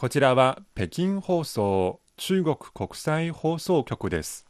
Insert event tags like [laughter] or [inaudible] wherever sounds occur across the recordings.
こちらは北京放送中国国際放送局です。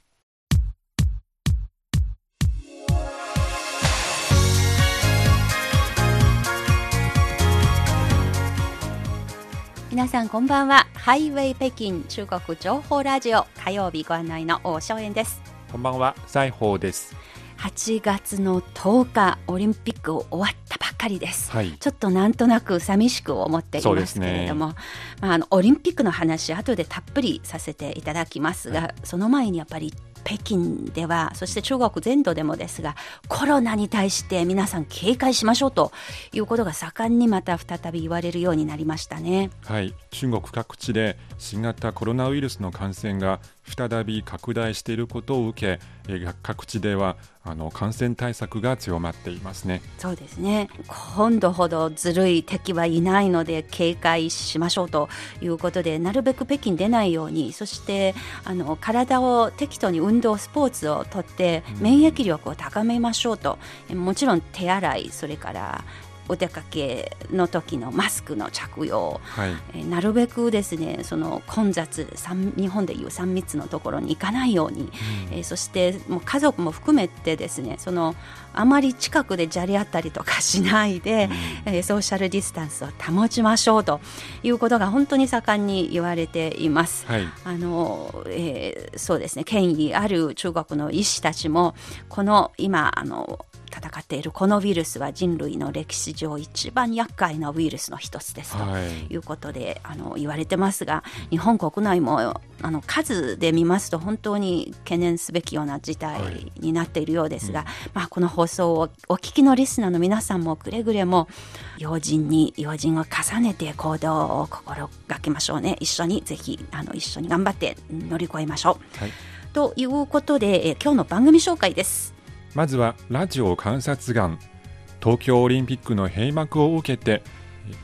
皆さんこんばんはハイウェイ北京中国情報ラジオ火曜日ご案内の大正円ですこんばんは、西宝です。8月の10日オリンピック終わったばっかりですはい。ちょっとなんとなく寂しく思っていますけれども、まあ、あのオリンピックの話後でたっぷりさせていただきますが、その前にやっぱり北京ではそして中国全土でもですがコロナに対して皆さん警戒しましょうということが盛んにまた再び言われるようになりましたね。はい、中国各地で新型コロナウイルスの感染が再び拡大していることを受け、えー各地ではあの感染対策が強まっていますね。そうですね。今度ほどずるい敵はいないので警戒しましょうということでなるべく北京出ないようにそしてあの体を適度に運動スポーツをとって免疫力を高めましょうと、えもちろん手洗いそれからお出かけの時のマスクの着用。はい、えーなるべくですねその混雑三日本でいう3密のところに行かないように、えーそしてもう家族も含めてですねそのあまり近くでじゃれ合ったりとかしないで、えーソーシャルディスタンスを保ちましょうということが本当に盛んに言われています。はい、あのえーそうですね権威ある中国の医師たちもこの今あの戦っているこのウイルスは人類の歴史上一番厄介なウイルスの一つですと。はい、いうことであの言われてますが日本国内もあの数で見ますと本当に懸念すべきような事態になっているようですが、まあ、この放送をお聞きのリスナーの皆さんもくれぐれも用心に用心を重ねて行動を心がけましょうね一緒にぜひあの一緒に頑張って乗り越えましょう。はいということでえ今日の番組紹介です。まずはラジオ観察眼。東京オリンピックの閉幕を受けて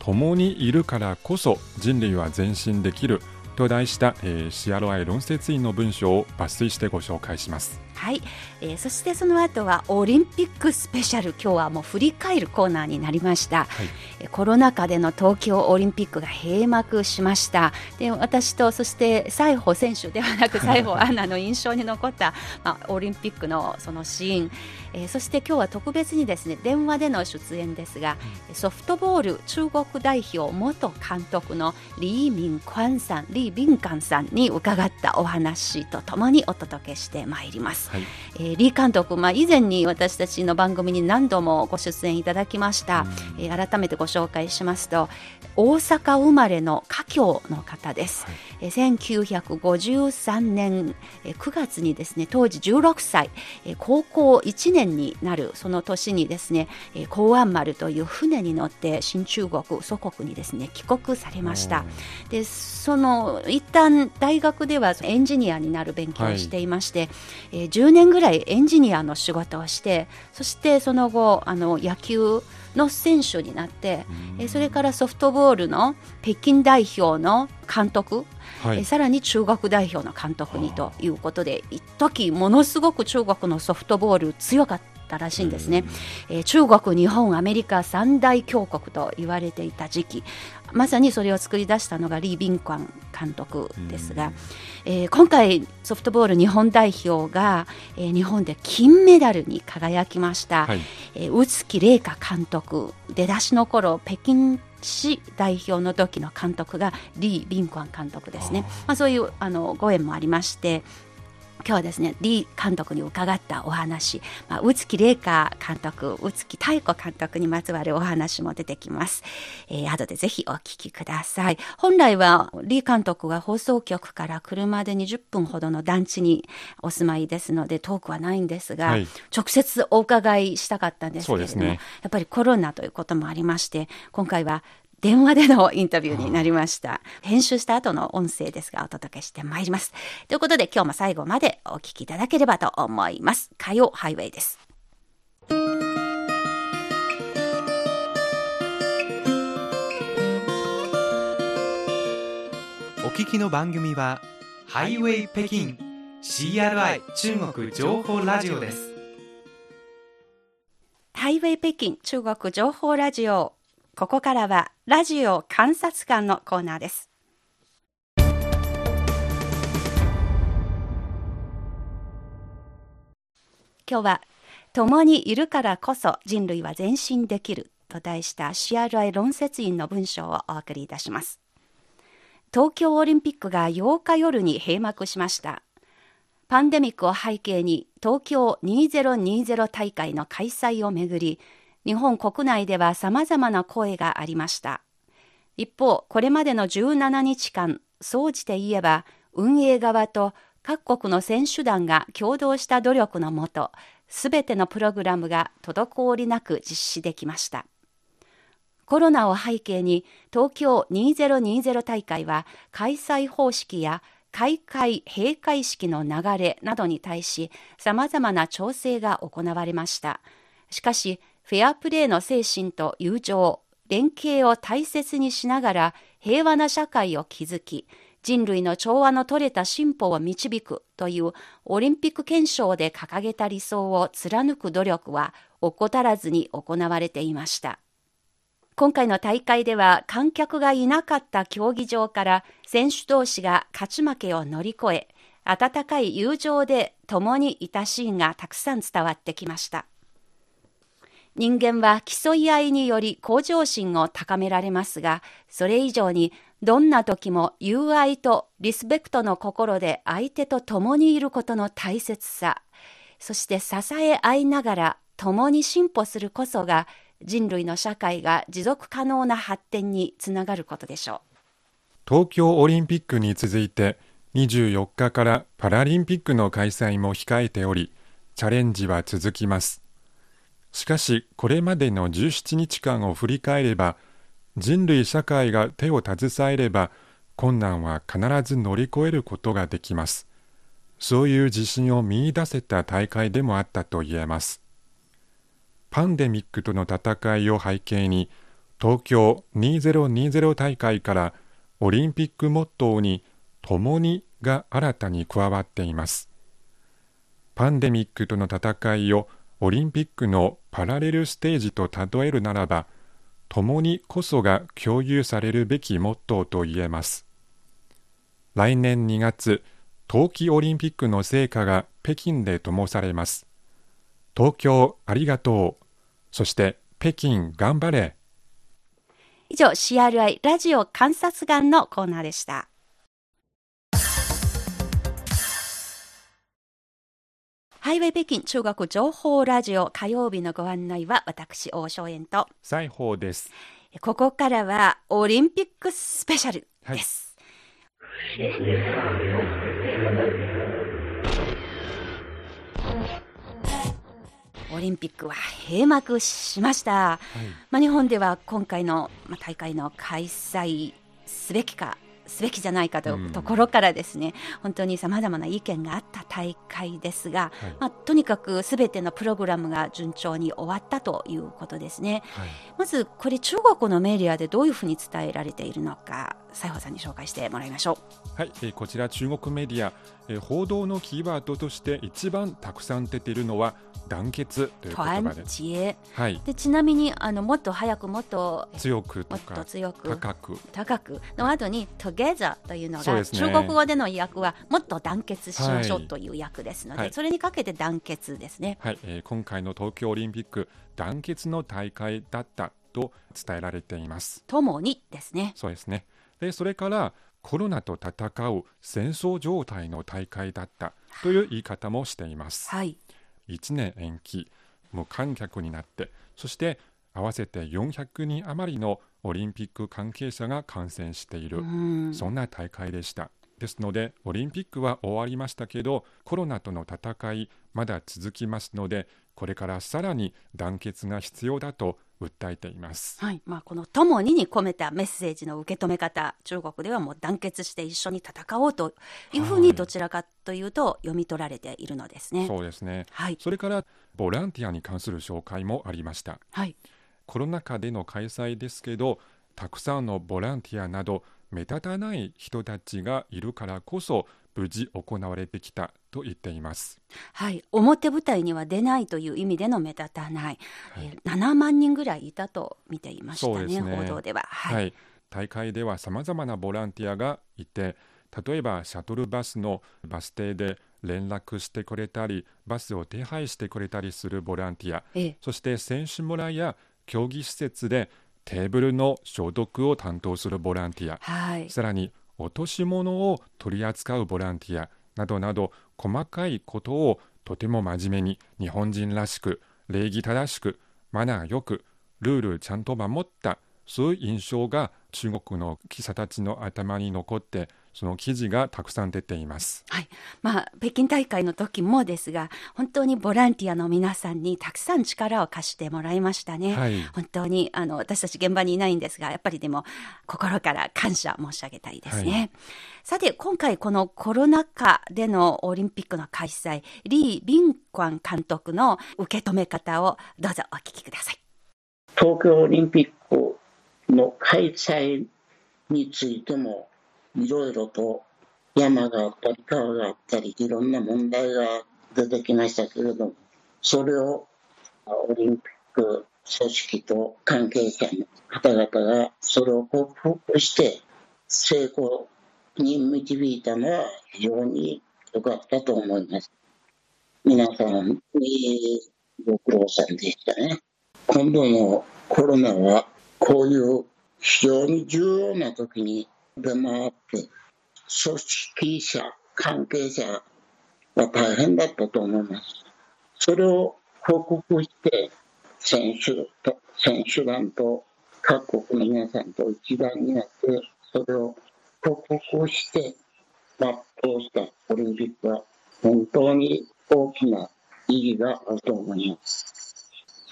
共にいるからこそ人類は前進できると題した、えー、CRI 論説員の文章を抜粋してご紹介します。はい、えーそしてその後はオリンピックスペシャル。今日はもう振り返るコーナーになりました、はい。えーコロナ禍での東京オリンピックが閉幕しました。で私とそして西郷選手ではなく西郷アナの印象に残った、まあ、オリンピックのそのシーン、えーそして今日は特別にですね電話での出演ですが、ソフトボール中国代表元監督のリー・ミン・クアンさんリー・ビンカンさんに伺ったお話とともにお届けしてまいります。はい。えーリー監督、まあ、以前に私たちの番組に何度もご出演いただきました、えー改めてご紹介しますと大阪生まれの華僑の方です、えー1953年えー9月にですね当時16歳、えー高校1年になるその年にですね、えー港湾丸という船に乗って新中国祖国にですね帰国されました。でその一旦大学ではエンジニアになる勉強をしていまして、えー10年ぐらいエンジニアの仕事をしてそしてその後あの野球の選手になって、えーそれからソフトボールの北京代表の監督、はい。えーさらに中国代表の監督にということで一時ものすごく中国のソフトボール強かったらしいんですね、えー中国、日本、アメリカ三大強国と言われていた時期まさにそれを作り出したのがリー・ビンクワン監督ですが、えー今回ソフトボール日本代表が、えー日本で金メダルに輝きました、はい。えー宇月麗華監督出だしの頃北京市代表の時の監督がリー・ビンクワン監督ですね。まあ、そういうあのご縁もありまして今日はですねリー監督に伺ったお話、まあ、宇月麗華監督宇月妙子監督にまつわるお話も出てきます、えー、後でぜひお聞きください。本来はリー監督は放送局から車で20分ほどの団地にお住まいですので遠くはないんですが、はい。直接お伺いしたかったんですけれども、ね。やっぱりコロナということもありまして今回は電話でのインタビューになりました。編集した後の音声ですがお届けしてまいります。ということで今日も最後までお聞きいただければと思います。火曜ハイウェイです。お聞きの番組はハイウェイ北京 CRI 中国情報ラジオですハイウェイ北京中国情報ラジオ。ここからはラジオ観察官のコーナーです。今日は共にいるからこそ人類は前進できると題した CRI 論説員の文章をお送りいたします。東京オリンピックが8日夜に閉幕しました。パンデミックを背景に東京2020大会の開催をめぐり日本国内では様々な声がありました。一方これまでの17日間総じて言えば運営側と各国の選手団が共同した努力のもとすべてのプログラムが滞りなく実施できました。コロナを背景に東京2020大会は開催方式や開会閉会式の流れなどに対し様々な調整が行われました。しかしフェアプレーの精神と友情連携を大切にしながら平和な社会を築き人類の調和の取れた進歩を導くというオリンピック憲章で掲げた理想を貫く努力は怠らずに行われていました。今回の大会では観客がいなかった競技場から選手同士が勝ち負けを乗り越え、温かい友情で共にいたシーンがたくさん伝わってきました。人間は競い合いにより向上心を高められますが、それ以上にどんな時も友愛とリスペクトの心で相手と共にいることの大切さ、そして支え合いながら共に進歩するこそが人類の社会が持続可能な発展につながることでしょう。東京オリンピックに続いて24日からパラリンピックの開催も控えており、チャレンジは続きます。しかしこれまでの17日間を振り返れば人類社会が手を携えれば困難は必ず乗り越えることができます。そういう自信を見いだせた大会でもあったと言えます。パンデミックとの戦いを背景に東京2020大会からオリンピックモットーに共にが新たに加わっています。パンデミックとの戦いをオリンピックのパラレルステージと例えるならば共にこそが共有されるべきモットーと言えます。来年2月冬季オリンピックの成果が北京で灯されます。東京ありがとう。そして北京頑張れ。以上 CRI ラジオ観察眼のコーナーでした。ハイウェイ北京中国情報ラジオ火曜日のご案内は私王正円と。西宝です。ここからはオリンピックスペシャルです、はい。オリンピックは閉幕しました、はい、まあ、日本では今回の大会の開催すべきかすべきじゃないかというところからですね、うん、本当にさまざまな意見があった大会ですが、はい、まあ、とにかくすべてのプログラムが順調に終わったということですね、はい、まずこれ中国のメディアでどういうふうに伝えられているのか西郷さんに紹介してもらいましょうはい、えー、こちら中国メディア、えー、報道のキーワードとして一番たくさん出ているのは団結という言葉です。はい、でちなみにあのもっと早くもっと強くとか強く高く高くの後に together というのが、ね、中国語での訳はもっと団結しましょうという訳ですので、はい、それにかけて団結ですね。はい、えー、今回の東京オリンピック団結の大会だったと伝えられています。ともにですね。そうですね。でそれからコロナと戦う戦争状態の大会だったという言い方もしています。はい、1年延期無観客になってそして合わせて400人余りのオリンピック関係者が感染している、そんな大会でした。ですのでオリンピックは終わりましたけどコロナとの戦いまだ続きますのでこれからさらに団結が必要だと訴えています、はい。まあ、この「ともに」に込めたメッセージの受け止め方中国ではもう団結して一緒に戦おうというふうにどちらかというと読み取られているのですね。はい、そうですね、はい、それからボランティアに関する紹介もありました。はい、コロナ禍での開催ですけどたくさんのボランティアなど目立たない人たちがいるからこそ無事行われてきたと言っています。はい、表舞台には出ないという意味での目立たない、はい、えー、7万人ぐらいいたと見ていましたね、ね。報道では。はい、はい、大会ではさまざまなボランティアがいて、例えばシャトルバスのバス停で連絡してくれたりバスを手配してくれたりするボランティア、ええ、そして選手村や競技施設でテーブルの消毒を担当するボランティア、はい、さらに落とし物を取り扱うボランティアなどなど細かいことをとても真面目に日本人らしく礼儀正しくマナーよくルールちゃんと守ったそういう印象が中国の記者たちの頭に残ってその記事がたくさん出ています。はい。まあ、北京大会の時もですが、本当にボランティアの皆さんにたくさん力を貸してもらいましたね。はい、本当に、あの、私たち現場にいないんですが、やっぱりでも、心から感謝申し上げたいですね。はい、さて、今回このコロナ禍でのオリンピックの開催、リー・ビンクワン監督の受け止め方をどうぞお聞きください。東京オリンピックの開催についても、いろいろと山があったり川があったりいろんな問題が出てきましたけれどもそれをオリンピック組織と関係者の方々がそれを克服して成功に導いたのは非常に良かったと思います。皆さんにご苦労さんでしたね。今度のコロナはこういう非常に重要な時に出回って、組織者、関係者は大変だったと思います。それを報告して、選手と、選手団と各国の皆さんと一丸になって、それを報告して、全うしたオリンピックは本当に大きな意義があると思います。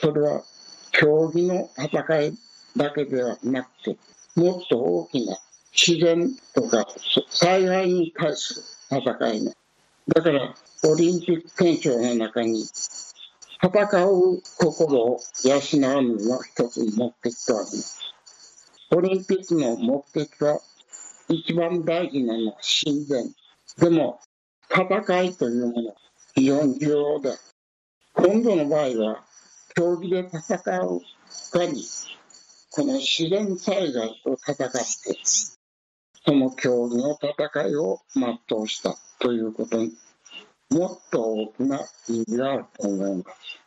それは競技の戦いだけではなくて、もっと大きな自然とか災害に対する戦いね。だから、オリンピック憲章の中に、戦う心を養うのが一つの目的とあります。オリンピックの目的は、一番大事なのは親善。でも、戦いというもの、非常に重要で、今度の場合は、競技で戦う他に、この自然災害と戦って、その競技の戦いを全うしたということに、もっと大きな意義があると思います。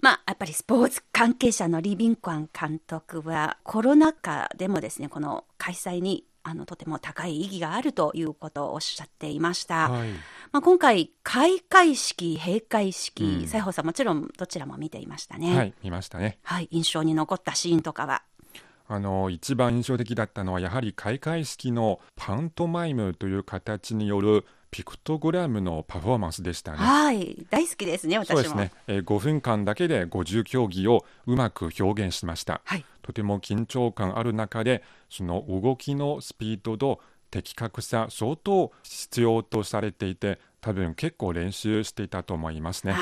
まあ、やっぱりスポーツ関係者のリビンクワン監督はコロナ禍でもですねこの開催にあのとても高い意義があるということをおっしゃっていました。はい、まあ、今回開会式閉会式、西郷さんもちろんどちらも見ていましたね。はい見ましたね。はい印象に残ったシーンとかは。あの一番印象的だったのはやはり開会式のパントマイムという形によるピクトグラムのパフォーマンスでしたね。はい、大好きですね、私そうですね、えー、5分間だけで50競技をうまく表現しました。はい、とても緊張感ある中で、その動きのスピードと的確さ、相当必要とされていて、多分結構練習していたと思いますね。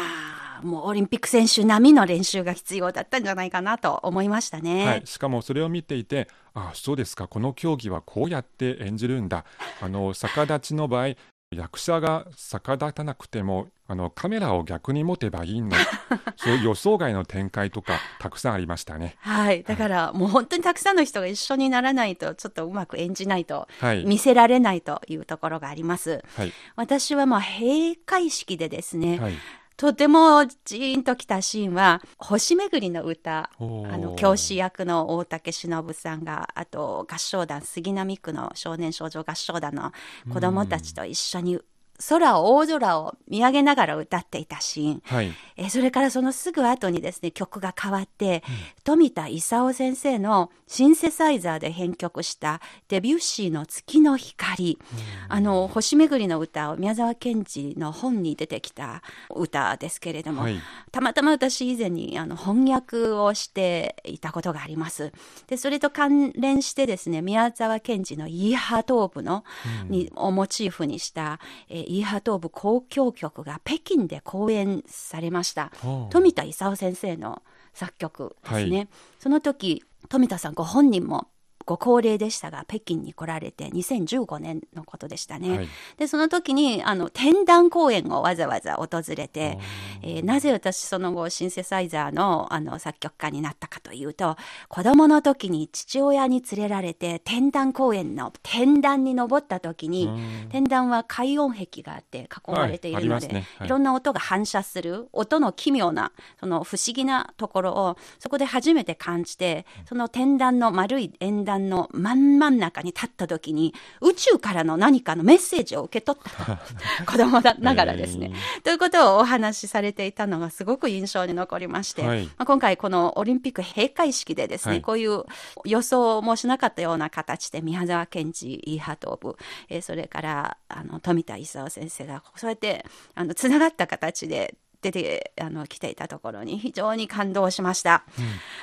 もうオリンピック選手並みの練習が必要だったんじゃないかなと思いましたね。はい、しかもそれを見ていて、あそうですか、この競技はこうやって演じるんだ。あの逆立ちの場合、役者が逆立たなくてもあのカメラを逆に持てばいいの [laughs] そういう予想外の展開とかたくさんありましたね。はい。だから、もう本当にたくさんの人が一緒にならないとちょっとうまく演じないと、はい、見せられないというところがあります、はい、私はまあ閉会式でですね、はいとてもジーンときたシーンは、星めぐりの歌、あの、教師役の大竹しのぶさんが、あと合唱団、杉並区の少年少女合唱団の子供たちと一緒に空を大空を見上げながら歌っていたシーン、はい、えそれからそのすぐ後にですね曲が変わって、うん、富田勲先生のシンセサイザーで編曲したデビュッシーの月の光、うん、あの星めぐりの歌を宮沢賢治の本に出てきた歌ですけれども、はい、たまたま私以前にあの翻訳をしていたことがあります。でそれと関連してですね宮沢賢治のイーハートープの、うん、にをモチーフにした、えイーハ東部交響曲が北京で公演されました。富田勲先生の作曲ですね。はい、その時富田さんご本人もご高齢でしたが、北京に来られて2015年のことでしたね。はい。で、その時に、あの、天壇公演をわざわざ訪れて、えーなぜ私その後シンセサイザーのあの作曲家になったかというと子供の時に父親に連れられて天壇公園の天壇に登った時にうん。天壇は海音壁があって囲まれているので、はいね。はい。いろんな音が反射する音の奇妙なその不思議なところをそこで初めて感じてその天壇の丸い円壇の真ん真ん中に立った時に宇宙からの何かのメッセージを受け取った。と [laughs] 子供だながらですね、ということをお話しされていたのがすごく印象に残りまして、はい。まあ、今回このオリンピック閉会式でですね、はい。こういう予想もしなかったような形で宮沢賢治イーハトーブ、えーそれからあの富田勲先生がそうやってあのつながった形で出てあの来ていたところに非常に感動しました。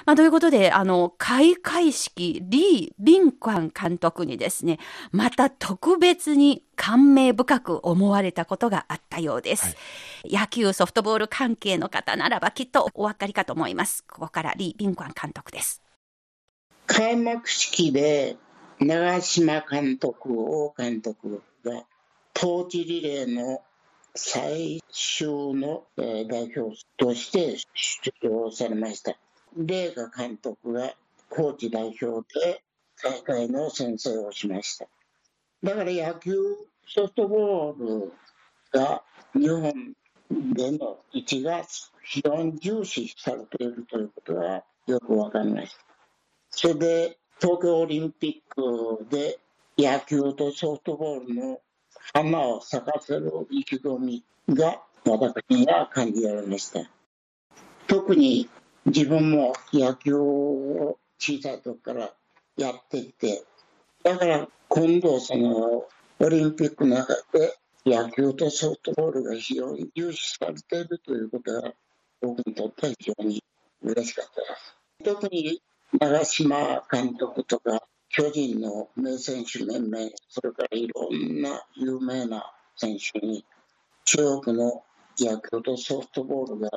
まあ、ということで、あの、開会式、リー・ビンクァン監督にですね、また特別に感銘深く思われたことがあったようです。野球、ソフトボール関係の方ならばきっとお分かりかと思います。ここからリー・ビンクァン監督です。開幕式で長嶋監督、王監督がトーチリレーの最終のえー代表として出場されました。レーガ監督がコーチ代表で大会の先生をしました。だから野球、ソフトボールが日本での位置が非常に重視されているということがよくわかりました。それで東京オリンピックで野球とソフトボールの花を咲かせる意気込みが私には感じられました。特に自分も野球を小さい時からやってきて、だから今度そのオリンピックの中で野球とソフトボールが非常に重視されているということが僕にとっては非常に嬉しかったです。特に長嶋監督とか巨人の名選手連盟、それからいろんな有名な選手に中国の野球とソフトボールが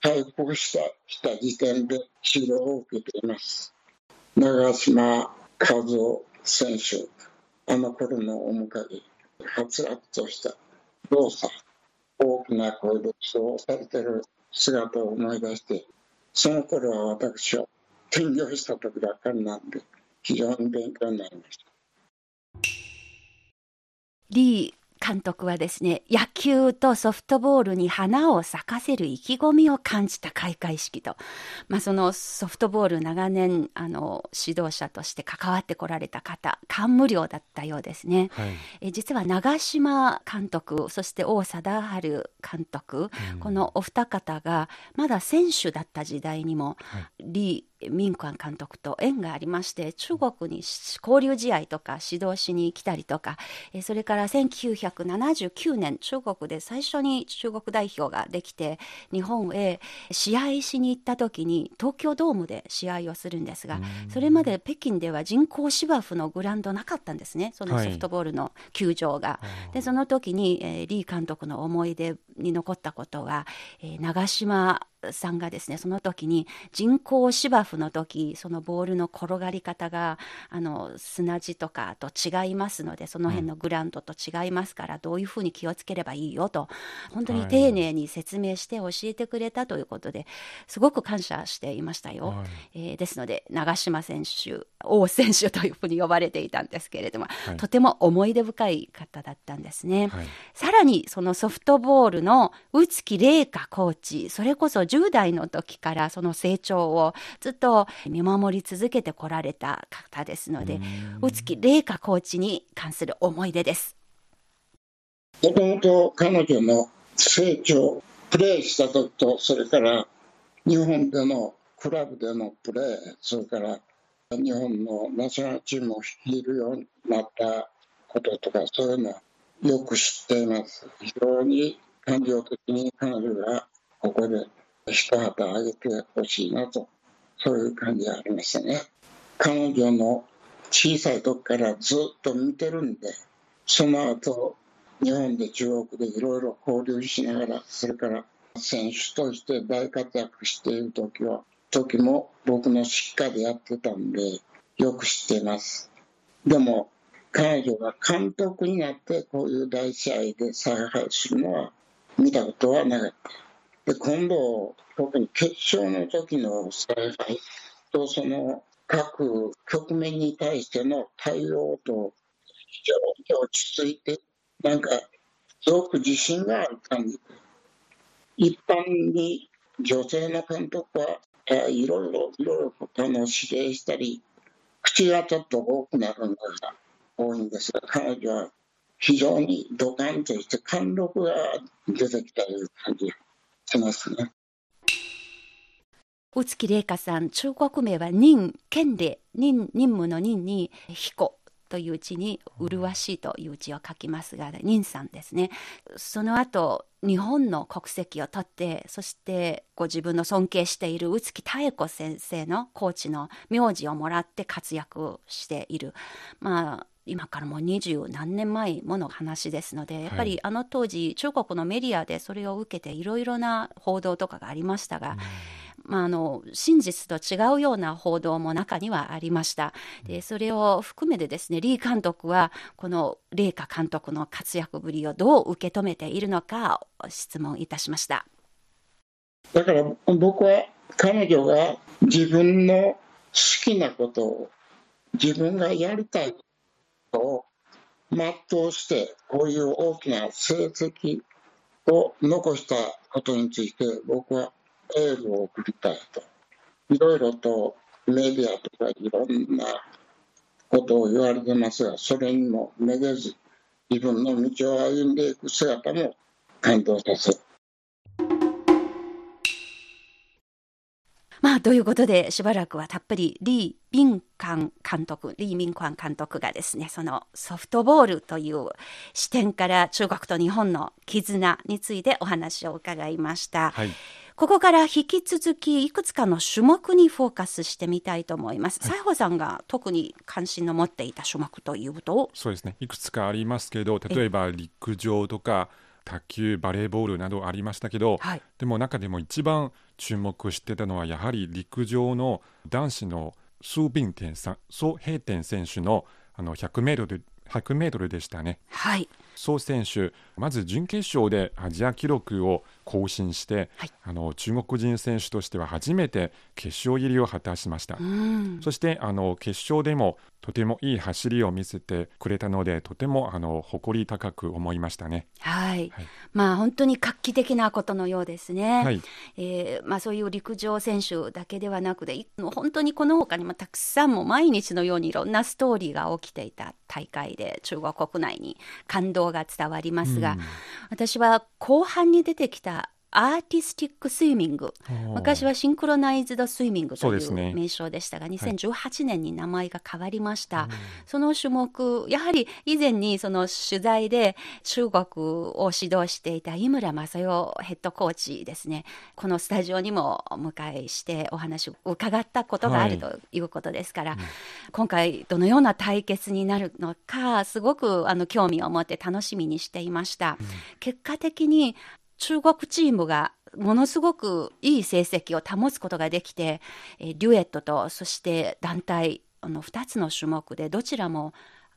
回復したした時点で指導を受けています。長嶋和夫選手、あの頃の面影、はつらつとした動作、大きな声で指導されている姿を思い出して、その頃は私は転業した時ばっかりなんで、非常に勉強になりました。リー監督はですね、野球とソフトボールに花を咲かせる意気込みを感じた開会式と、まあ、そのソフトボール長年あの指導者として関わってこられた方、感無量だったようですね。はいえ実は長嶋監督、そして王貞治監督、このお二方がまだ選手だった時代にも、リー・ミンクアン監督と縁がありまして中国に交流試合とか指導しに来たりとかえーそれから1979年中国で最初に中国代表ができて日本へ試合しに行った時に東京ドームで試合をするんですがそれまで北京では人工芝生のグラウンドなかったんですねそのソフトボールの球場が。でその時に、えーリー監督の思い出に残ったことは、えー長嶋さんがですねその時に人工芝生の時そのボールの転がり方があの砂地とかと違いますのでその辺のグラウンドと違いますから、どういうふうに気をつければいいよと本当に丁寧に説明して教えてくれたということで、すごく感謝していましたよ。はい。えーですので長嶋選手王選手というふうに呼ばれていたんですけれども、はい。とても思い出深い方だったんですね。はい。さらにそのソフトボールの宇月玲香コーチ、それこそ10代の時からその成長をずっと見守り続けてこられた方ですので、宇月玲香コーチに関する思い出です。もともと彼女の成長、プレーした時と、それから日本でのクラブでのプレー、それから日本のナショナルチームを率いるようになったこととか、そういうのはよく知っています。非常に感情的に彼女がここで一旗あげてほしいなと、そういう感じがありましたね。彼女の小さい時からずっと見てるんで、その後、日本で中国でいろいろ交流しながら、それから選手として大活躍している時は、時も僕の実家でやってたんで、よく知ってます。でも、彼女が監督になってこういう大試合で采配するのは見たことはなかった。で、今度、特に決勝の時の采配とその各局面に対しての対応と非常に落ち着いて、なんか、すごく自信がある感じ。一般に女性の監督は、いろいろ、いろいろあの指令したり、口がちょっと多くなるのが多いんですが、彼女は非常にドカンとして貫禄が出てきたという感じがしますね。宇月玲香さん、中国名は任、権利、任、任務の任に、彦という字に、麗しいという字を書きますが、任さんですね。その後、日本の国籍を取って、そしてご自分の尊敬している宇月妙子先生のコーチの名字をもらって活躍している。まあ、今からもう二十何年前もの話ですのでやっぱりあの当時中国のメディアでそれを受けていろいろな報道とかがありましたが、まあ、あの真実と違うような報道も中にはありました。でそれを含めてですねリー監督はこの麗華監督の活躍ぶりをどう受け止めているのか質問いたしました。だから僕は彼女が自分の好きなことを自分がやりたいことを全うしてこういう大きな成績を残したことについて僕はエールを送りたいと。いろいろとメディアとかいろんなことを言われてますが、それにもめげず自分の道を歩んでいく姿も感動させる。まあ、ということで、しばらくはたっぷり、リー・ビンカン監督、リー・ミンカン監督がですね、そのソフトボールという視点から中国と日本の絆についてお話を伺いました。はい。ここから引き続き、いくつかの種目にフォーカスしてみたいと思います。西郷さんが特に関心の持っていた種目というと、そうですね。いくつかありますけど、例えば陸上とか卓球、バレーボールなどありましたけど、はい。でも中でも一番注目してたのはやはり陸上の男子のスー・ビンテンさん、ソ・ヘイテン選手のあの100メートル、100メートルでしたね。はい。ソ選手、まず準決勝でアジア記録を更新して、はいあの中国人選手としては初めて決勝入りを果たしました。うん。そしてあの決勝でもとてもいい走りを見せてくれたので、とてもあの誇り高く思いましたね。はい。はいまあ、本当に画期的なことのようですね。はい、えーまあ、そういう陸上選手だけではなくてい本当にこの他にもたくさんも毎日のようにいろんなストーリーが起きていた大会で中国国内に感動が伝わりますが、うん。私は後半に出てきたアーティスティックスイミング。昔はシンクロナイズドスイミングといそう名称でしたが、2018年に名前が変わりました、その種目やはり以前にその取材で中国を指導していた井村正代ヘッドコーチですね。このスタジオにもお迎えしてお話を伺ったことがあるはということですから、今回どのような対決になるのかすごくあの興味を持って楽しみにしていました、結果的に中国チームがものすごくいい成績を保つことができて、えーデュエットとそして団体あの2つの種目でどちらも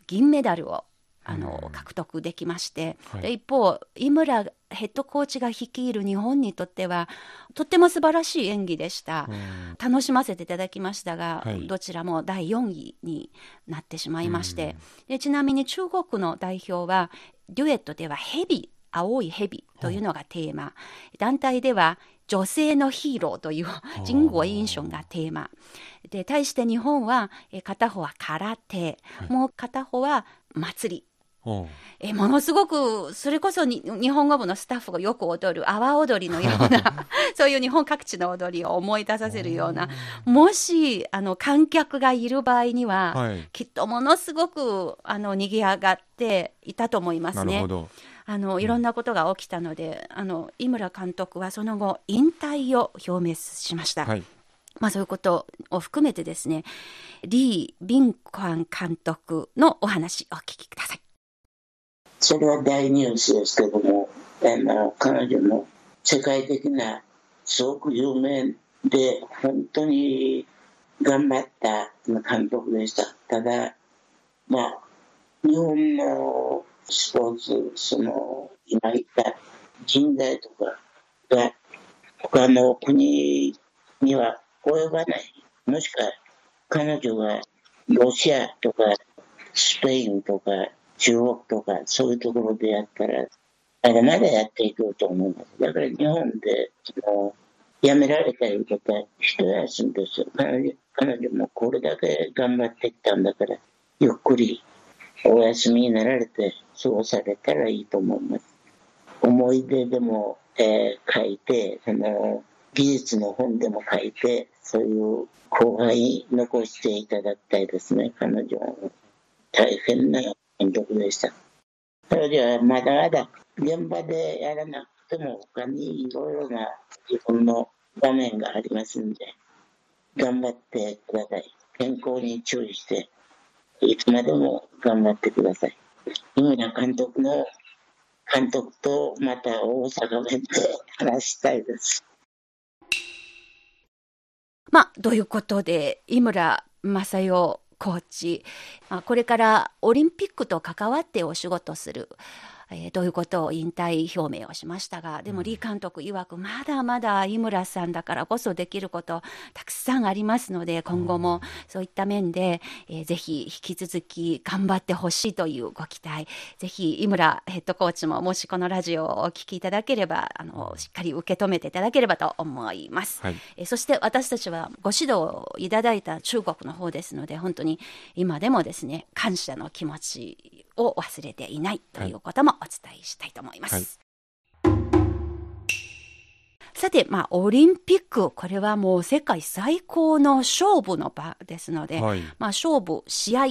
銀メダルをあの獲得できまして、はい。で一方井村ヘッドコーチが率いる日本にとってはとっても素晴らしい演技でした。うん。楽しませていただきましたが、はい。どちらも第4位になってしまいまして、でちなみに中国の代表はデュエットではヘビ青いヘビというのがテーマ、団体では女性のヒーローという人語英雄がテーマ。で対して日本はえ片方は空手、もう片方は祭り。えものすごくそれこそに日本語部のスタッフがよく踊る阿波踊りのような [laughs] そういう日本各地の踊りを思い出させるような。もしあの観客がいる場合には、はい。きっとものすごくあの賑わがっていたと思いますね。なるほ。ど。あのいろんなことが起きたので、あの井村監督はその後引退を表明しました。はい。まあそういうことを含めてですね、リー・ビンクァン監督のお話お聞きください。それは大ニュースですけども、あの彼女の世界的な、すごく有名で、本当に頑張った監督でした。ただ、まあ、日本のスポーツ、その、今言った人材とかが他の国には及ばない。もしくは彼女がロシアとかスペインとか中国とかそういうところでやったら、まだまだやっていこうと思います。だから日本でその辞められたいうことは一休みですよ。彼女彼女もこれだけ頑張ってきたんだから、ゆっくりお休みになられて過ごされたらいいと思います。思い出でも、えー、書いて、その技術の本でも書いて、そういう後輩に残していただきたいですね、彼女は。大変な監督でした。彼女はまだまだ現場でやらなくても他にいろいろな自分の場面がありますんで、頑張ってください。健康に注意して、いつまでも頑張ってください。井村監督の監督とまた大阪弁で話したいです。まあ、ということで、井村正代コーチ、まあ、これからオリンピックと関わってお仕事するえー、ということを引退表明をしましたがでも李監督曰くまだまだ井村さんだからこそできることたくさんありますので今後もそういった面で、えー、ぜひ引き続き頑張ってほしいというご期待ぜひ井村ヘッドコーチももしこのラジオをお聞きいただければあのしっかり受け止めていただければと思います、はい、えー、そして私たちはご指導をいただいた中国の方ですので本当に今でもですね感謝の気持ちを忘れていないということもお伝えしたいと思います。はい。さて、まあ、オリンピック、これはもう世界最高の勝負の場ですので、はい、まあ、勝負、試合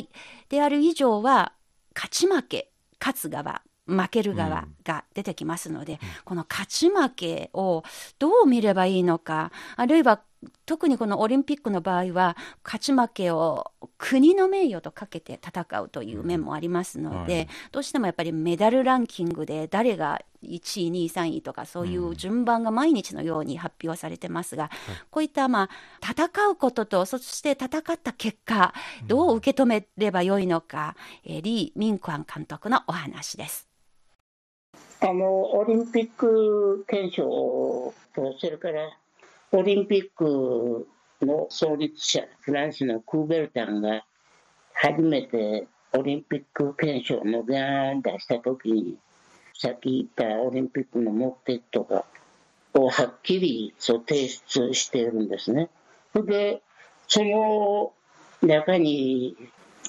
である以上は、勝ち負け、勝つ側、負ける側が出てきますので、うん、この勝ち負けをどう見ればいいのか、あるいは特にこのオリンピックの場合は勝ち負けを国の名誉とかけて戦うという面もありますので、はい、どうしてもやっぱりメダルランキングで誰が1位、2位、3位とかそういう順番が毎日のように発表されてますが、うん、こういったまあ戦うこととそして戦った結果どう受け止めればよいのか、うん、えリー・ミンクアン監督のお話です。あのオリンピック検証とそれからオリンピックの創立者、フランスのクーベルタンが初めてオリンピック憲章の原案を出したときに、さっき言ったオリンピックの目的とかをはっきりそう提出しているんですね。で、その中に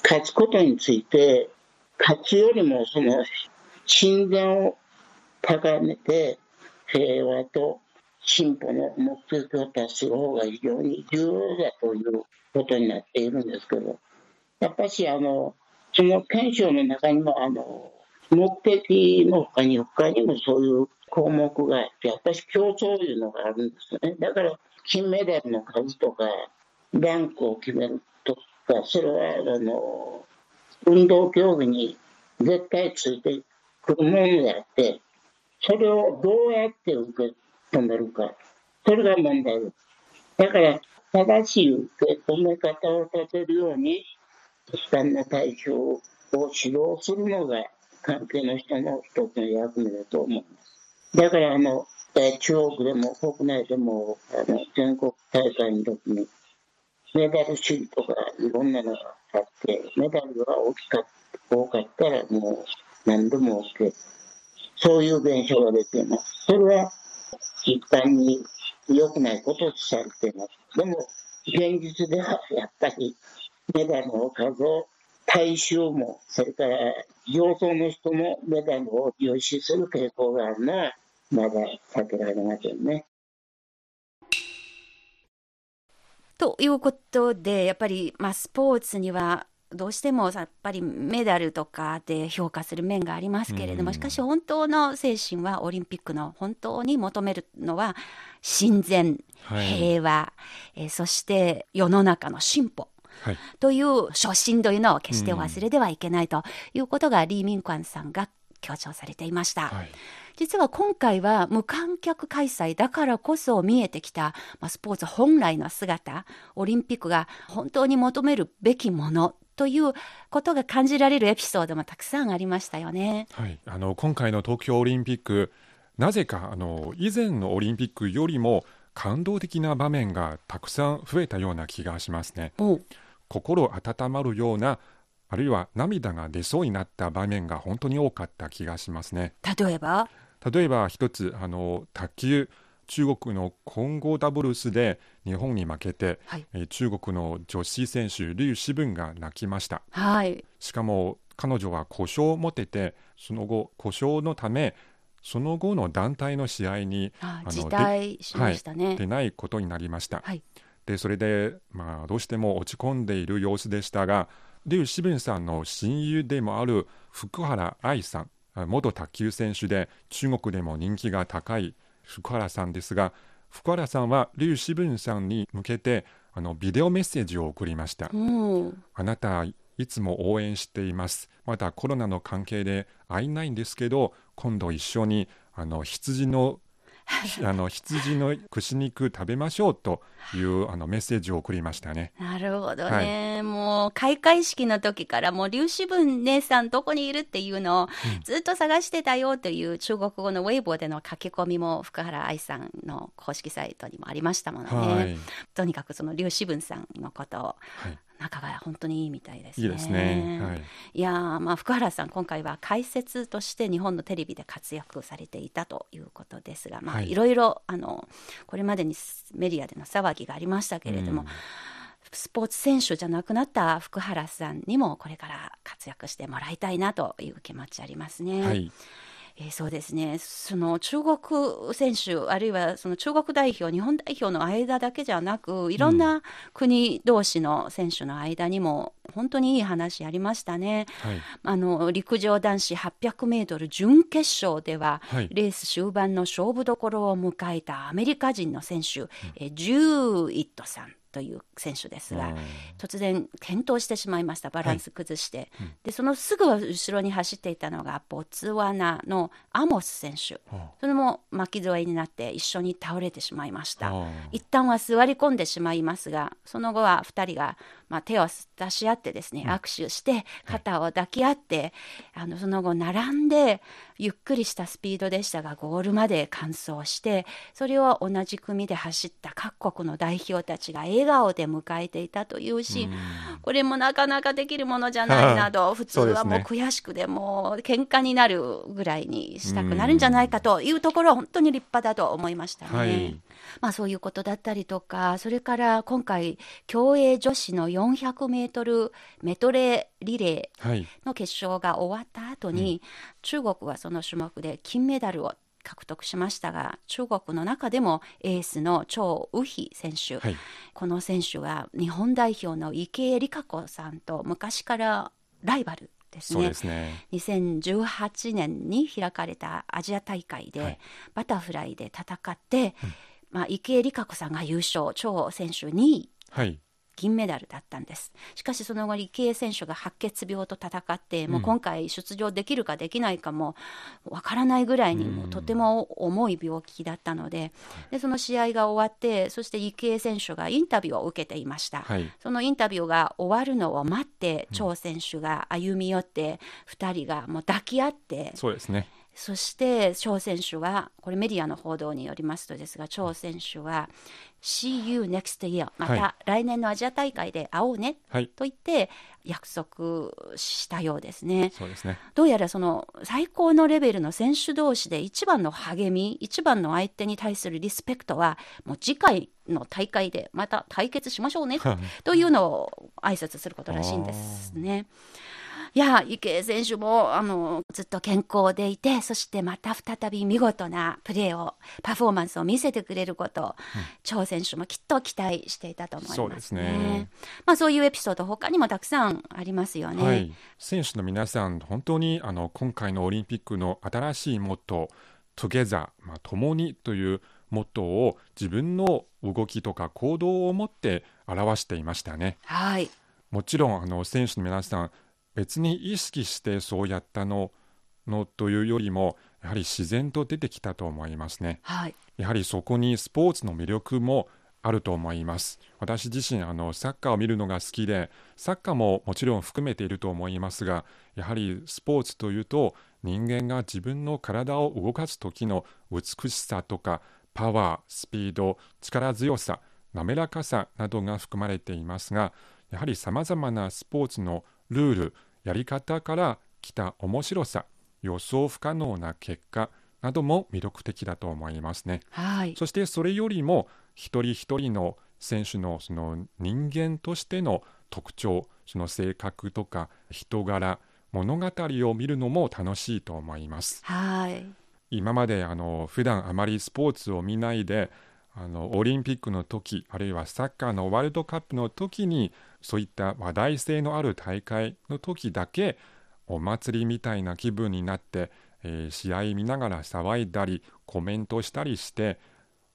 勝つことについて、勝つよりもその親善を高めて平和と進歩の目的を達する方が非常に重要だということになっているんですけど、やっぱしあの、その検証の中にもあの、目的の他に他にもそういう項目があって、やっぱし競争いうのがあるんですよね。だから、金メダルの数とか、ランクを決めるとか、それはあの、運動競技に絶対ついてくるものであって、それをどうやって受け止めるか。それが問題です。だから、正しい受け止め方を立てるように、悲惨な対象を指導するのが関係の人の一つの役目だと思います。だから、あの、中国でも国内でも、あの、全国大会の時に、メダル主義とかいろんなのがあって、メダルが大きか多かったらもう何でも OK。そういう現象が出ています。それは一般に良くないこととされています。でも、現実ではやっぱりメダルの数を大衆も、それから上層の人もメダルを重視する傾向があるのは、まだ避けられませんね。ということで、やっぱり、まあ、スポーツにはどうしてもやっぱりメダルとかで評価する面がありますけれども、しかし本当の精神はオリンピックの本当に求めるのは親善、平和、えそして世の中の進歩。はい、という初心というのを決して忘れてはいけないということが、リー・ミンクアンさんが強調されていました。はい実は今回は無観客開催だからこそ見えてきた、まあ、スポーツ本来の姿、オリンピックが本当に求めるべきものということが感じられるエピソードもたくさんありましたよね。はい、あの今回の東京オリンピック、なぜかあの以前のオリンピックよりも感動的な場面がたくさん増えたような気がしますね。心温まるような、あるいは涙が出そうになった場面が本当に多かった気がしますね。例えば、例えば一つあの卓球中国の混合ダブルスで日本に負けて、はい。えー中国の女子選手劉詩文が泣きました。はい、しかも彼女は故障を持っててその後故障のためその後の団体の試合にああの辞退しましたね。出ないことになりました、はい。でそれで、まあ、どうしても落ち込んでいる様子でしたが劉詩文さんの親友でもある福原愛さんあ元卓球選手で中国でも人気が高い福原さんですが福原さんは劉詩文さんに向けてあのビデオメッセージを送りました、うん、あなたいつも応援しています。またコロナの関係で会えないんですけど今度一緒にあの羊のあの羊の串肉食べましょうというあのメッセージを送りましたね。なるほどね、もう開会式の時からもう粒子文姉さんどこにいるっていうのをずっと探してたよという中国語のウェイボーでの書き込みも福原愛さんの公式サイトにもありましたものね、はい、とにかくその粒子文さんのことをはい、仲が本当にいいみたいですね。いいですね。はい、いやーまあ福原さん今回は解説として日本のテレビで活躍されていたということですが、まあ、はいいろいろあのこれまでにメディアでの騒ぎがありましたけれども、うんスポーツ選手じゃなくなった福原さんにもこれから活躍してもらいたいなという気持ちありますね。はい、えーそうですね。その中国選手あるいはその中国代表日本代表の間だけじゃなくいろんな国同士の選手の間にも本当にいい話ありましたね。はい、あの陸上男子800メートル準決勝では、はい。レース終盤の勝負どころを迎えたアメリカ人の選手、えージューイットさんという選手ですが、うん。突然転倒してしまいました。バランス崩して、でそのすぐ後ろに走っていたのがボツワナのアモス選手。あそれも巻き添えになって一緒に倒れてしまいました。あ一旦は座り込んでしまいますがその後は2人が、まあ、手を出し合ってですね握手して肩を抱き合って、あのその後並んでゆっくりしたスピードでしたがゴールまで完走してそれを同じ組で走った各国の代表たちが笑顔で迎えていたというシーン、これもなかなかできるものじゃないなど [laughs] 普通はもう悔しくでもう喧嘩になるぐらいにしたくなるんじゃないかというところは本当に立派だと思いましたね。はいまあそういうことだったりとか、それから今回、競泳女子の400メートルメドレーリレはい、ーの決勝が終わった後に、中国はその種目で金メダルを獲得しましたが、中国の中でもエースの張雨霏選手、はい、この選手は日本代表の池江璃花子さんと昔からライバルですね。で。すね。2018年に開かれたアジア大会で、はい。バタフライで戦って、まあ、池江璃花子さんが優勝張選手2位はい、銀メダルだったんです。しかしその後池江選手が白血病と戦って、もう今回出場できるかできないかもわからないぐらいにもうとても重い病気だったのででその試合が終わってそして池江選手がインタビューを受けていました。はい、そのインタビューが終わるのを待って、張選手が歩み寄って、2人がもう抱き合って、そうですね。そして張選手は、これメディアの報道によりますとですが、張選手は、See you next year、まはた来年のアジア大会で会おうね。はい、と言って約束したようですね。そうですね。どうやらその最高のレベルの選手同士で一番の励み、一番の相手に対するリスペクトは、もう次回の大会でまた対決しましょうね。というのを挨拶することらしいんですね。いや池江選手もあのずっと健康でいてそしてまた再び見事なプレーをパフォーマンスを見せてくれることを張、選手もきっと期待していたと思いますね。そうですねまあ、そういうエピソード他にもたくさんありますよね。はい、選手の皆さん、本当にあの今回のオリンピックの新しいモットー、Together、まあ、共にというモットーを自分の動きとか行動を持って表していましたね。はいもちろんあの選手の皆さん、別に意識してそうやったののというよりもやはり自然と出てきたと思いますね。はい。やはりそこにスポーツの魅力もあると思います。私自身あのサッカーを見るのが好きで、サッカーももちろん含めていると思いますが、やはりスポーツというと人間が自分の体を動かす時の美しさとかパワー、スピード、力強さ、滑らかさなどが含まれていますが、やはりさまざまなスポーツのルール、やり方から来た面白さ、予想不可能な結果なども魅力的だと思いますね。はい。そしてそれよりも一人一人の選手のその人間としての特徴、その性格とか人柄、物語を見るのも楽しいと思います。はい。今まであの普段あまりスポーツを見ないであのオリンピックの時あるいはサッカーのワールドカップの時にそういった話題性のある大会の時だけお祭りみたいな気分になって、えー試合見ながら騒いだりコメントしたりして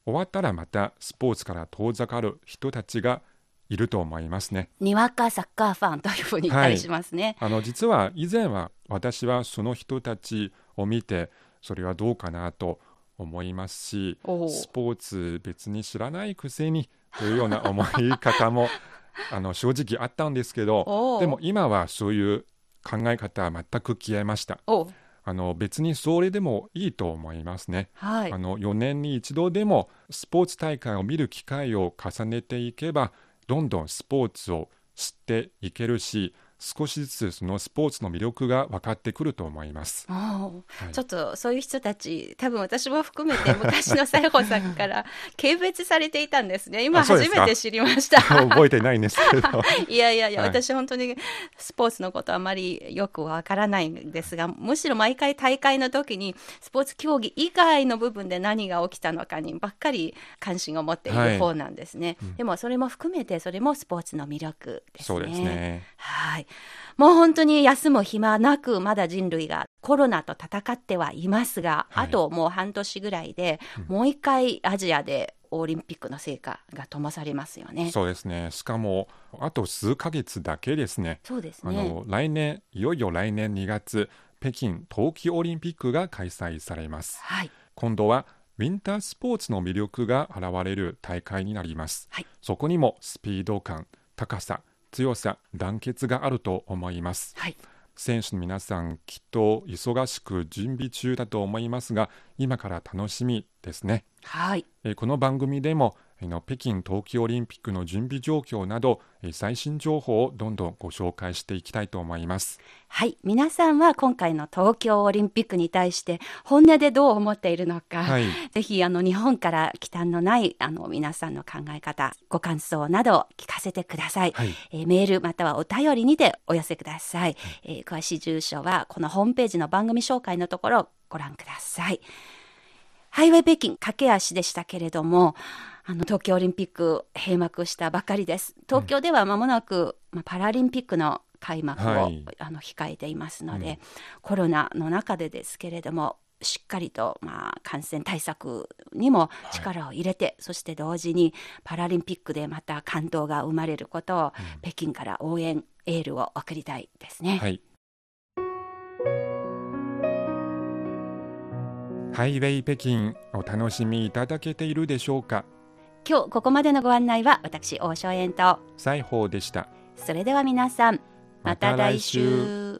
終わったらまたスポーツから遠ざかる人たちがいると思いますね。にわかサッカーファンというふうに言ったりしますね。あの実は以前は私はその人たちを見てそれはどうかなと思いますしスポーツ別に知らないくせにというような思い方も [laughs] あの正直あったんですけどでも今はそういう考え方は全く消えました。おあの別にそれでもいいと思いますね、はい。あ。の4年に一度でもスポーツ大会を見る機会を重ねていけばどんどんスポーツを知っていけるし少しずつそのスポーツの魅力が分かってくると思います。はい。ちょっとそういう人たち多分私も含めて昔の西郷さんから [laughs] 軽蔑されていたんですね。今初めて知りました。[laughs] 覚えてないんですけど。[laughs] いやいやいや、はい。私本当にスポーツのことあまりよくわからないんですがむしろ毎回大会の時にスポーツ競技以外の部分で何が起きたのかにばっかり関心を持っていはい。る方なんですね、でもそれも含めてそれもスポーツの魅力ですね。そうですね。はい。もう本当に休む暇なく、まだ人類がコロナと戦ってはいますが、はいあともう半年ぐらいで、もう一回アジアでオリンピックの成果が灯されますよね。そうですね。しかもあと数ヶ月だけですね。そうですね。あの来年いよいよ来年2月北京冬季オリンピックが開催されます。はい。今度はウィンタースポーツの魅力が現れる大会になります、はいそこにもスピード感高さ強さ団結があると思いますはい。選手の皆さんきっと忙しく準備中だと思いますが今から楽しみですねはい。えーこの番組でも北京冬季オリンピックの準備状況などえー最新情報をどんどんご紹介していきたいと思いますはい。皆さんは今回の東京オリンピックに対して本音でどう思っているのか、はいぜひあの日本から忌憚のないあの皆さんの考え方、ご感想などを聞かせてください。はいえーメールまたはお便りにてお寄せください、えー詳しい住所はこのホームページの番組紹介のところをご覧ください。ハイウェイ北京駆け足でしたけれども、あの東京オリンピック閉幕したばかりです。東京では間もなく、まあ、パラリンピックの開幕を、はいあの控えていますので、うんコロナの中でですけれどもしっかりと、まあ、感染対策にも力を入れて、そして同時にパラリンピックでまた感動が生まれることを、北京から応援エールを送りたいですね。はい。ハイウェイ北京お楽しみいただけているでしょうか？今日ここまでのご案内は私大正円と西宝でした。それでは皆さんまた来週